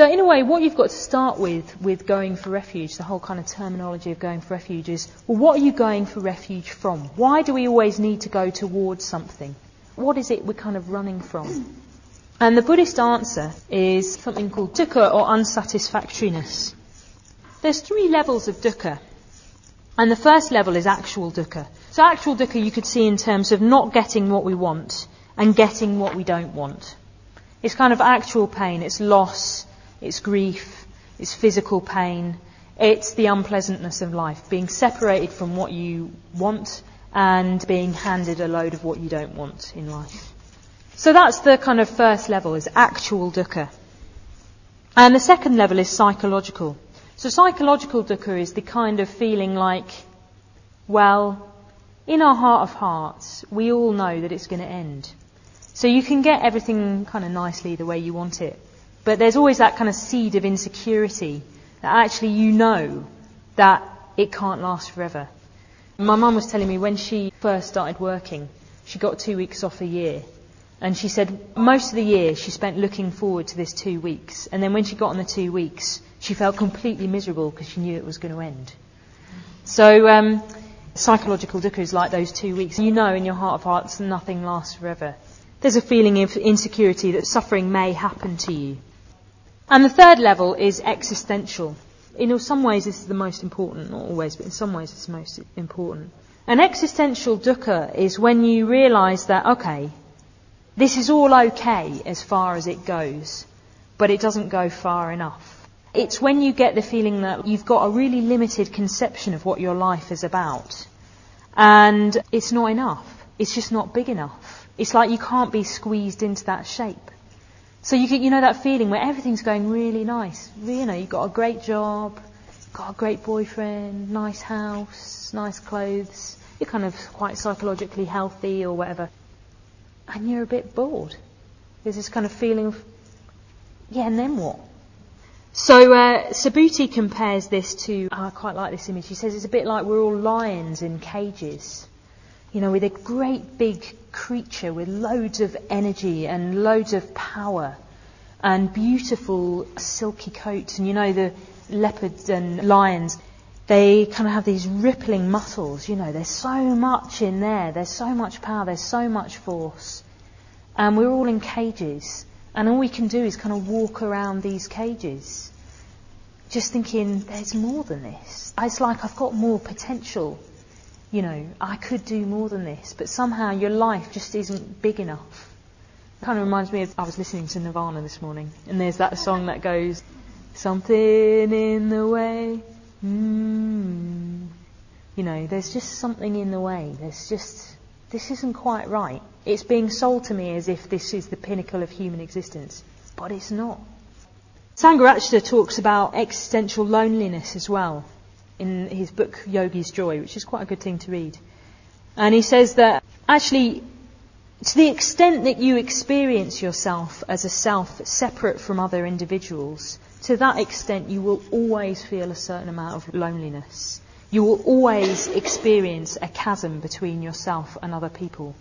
So in a way, what you've got to start with, with going for refuge, the whole kind of terminology of going for refuge is, well, what are you going for refuge from? Why do we always need to go towards something? What is it we're kind of running from? And the Buddhist answer is something called dukkha or unsatisfactoriness. There's three levels of dukkha. And the first level is actual dukkha. So actual dukkha you could see in terms of not getting what we want and getting what we don't want. It's kind of actual pain, it's loss, it's grief, it's physical pain, it's the unpleasantness of life, being separated from what you want and being handed a load of what you don't want in life. So that's the kind of first level, is actual dukkha. And the second level is psychological. So psychological dukkha is the kind of feeling like, well, in our heart of hearts, we all know that it's going to end. So you can get everything kind of nicely the way you want it. But there's always that kind of seed of insecurity that actually you know that it can't last forever. My mum was telling me when she first started working, she got two weeks off a year. And she said most of the year she spent looking forward to this two weeks. And then when she got on the two weeks, she felt completely miserable because she knew it was going to end. So um, psychological dukkha is like those two weeks. You know in your heart of hearts nothing lasts forever. There's a feeling of insecurity that suffering may happen to you. And the third level is existential. In some ways this is the most important, not always, but in some ways it's the most important. An existential dukkha is when you realise that, okay, this is all okay as far as it goes, but it doesn't go far enough. It's when you get the feeling that you've got a really limited conception of what your life is about. And it's not enough. It's just not big enough. It's like you can't be squeezed into that shape. So you you know that feeling where everything's going really nice. You know, you've got a great job, got a great boyfriend, nice house, nice clothes. You're kind of quite psychologically healthy or whatever. And you're a bit bored. There's this kind of feeling of, yeah, and then what? So uh, Subhuti compares this to, oh, I quite like this image. He says it's a bit like we're all lions in cages, you know, with a great big creature with loads of energy and loads of power and beautiful silky coats. And you know, the leopards and lions, they kind of have these rippling muscles, you know, there's so much in there, there's so much power, there's so much force. And we're all in cages. And all we can do is kind of walk around these cages, just thinking, there's more than this. It's like I've got more potential. You know, I could do more than this, but somehow your life just isn't big enough. It kind of reminds me of, I was listening to Nirvana this morning, and there's that song that goes, Something in the way, mm. You know, there's just something in the way. There's just, this isn't quite right. It's being sold to me as if this is the pinnacle of human existence, but it's not. Sangharakshita talks about existential loneliness as well in his book Yogi's Joy, which is quite a good thing to read. And he says that actually, to the extent that you experience yourself as a self separate from other individuals, to that extent you will always feel a certain amount of loneliness. You will always experience a chasm between yourself and other people.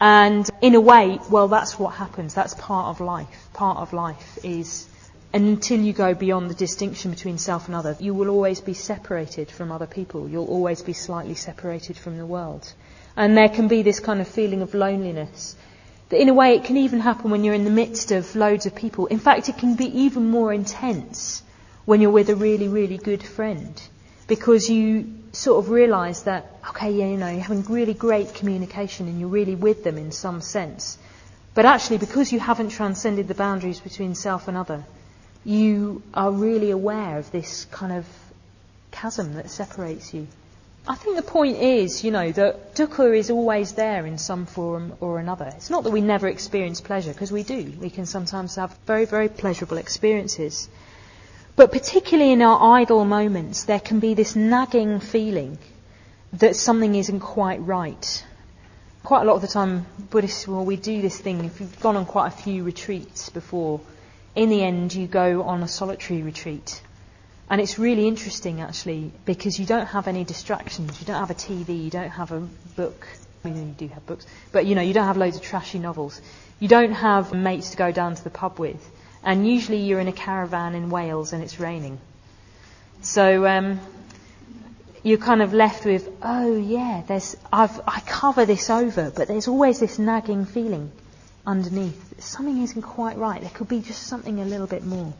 And in a way, well, that's what happens. That's part of life. Part of life is until you go beyond the distinction between self and other, you will always be separated from other people. You'll always be slightly separated from the world. And there can be this kind of feeling of loneliness. That in a way, it can even happen when you're in the midst of loads of people. In fact, it can be even more intense when you're with a really, really good friend. Because you sort of realize that, okay, yeah, you know, you're having really great communication and you're really with them in some sense. But actually, because you haven't transcended the boundaries between self and other, you are really aware of this kind of chasm that separates you. I think the point is, you know, that dukkha is always there in some form or another. It's not that we never experience pleasure, because we do. We can sometimes have very, very pleasurable experiences. But particularly in our idle moments, there can be this nagging feeling that something isn't quite right. Quite a lot of the time, Buddhists, well, we do this thing. If you've gone on quite a few retreats before, in the end, you go on a solitary retreat. And it's really interesting, actually, because you don't have any distractions. You don't have a TV. You don't have a book. I mean, you do have books. But, you know, you don't have loads of trashy novels. You don't have mates to go down to the pub with And usually you're in a caravan in Wales and it's raining. So um, you're kind of left with, oh yeah, there's I've I cover this over, but there's always this nagging feeling underneath. Something isn't quite right. There could be just something a little bit more.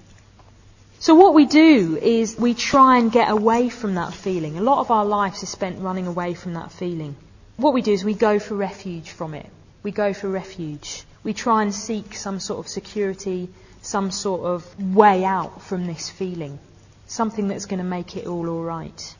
So what we do is we try and get away from that feeling. A lot of our lives is spent running away from that feeling. What we do is we go for refuge from it. We go for refuge. We try and seek some sort of security, some sort of way out from this feeling. Something that's going to make it all alright.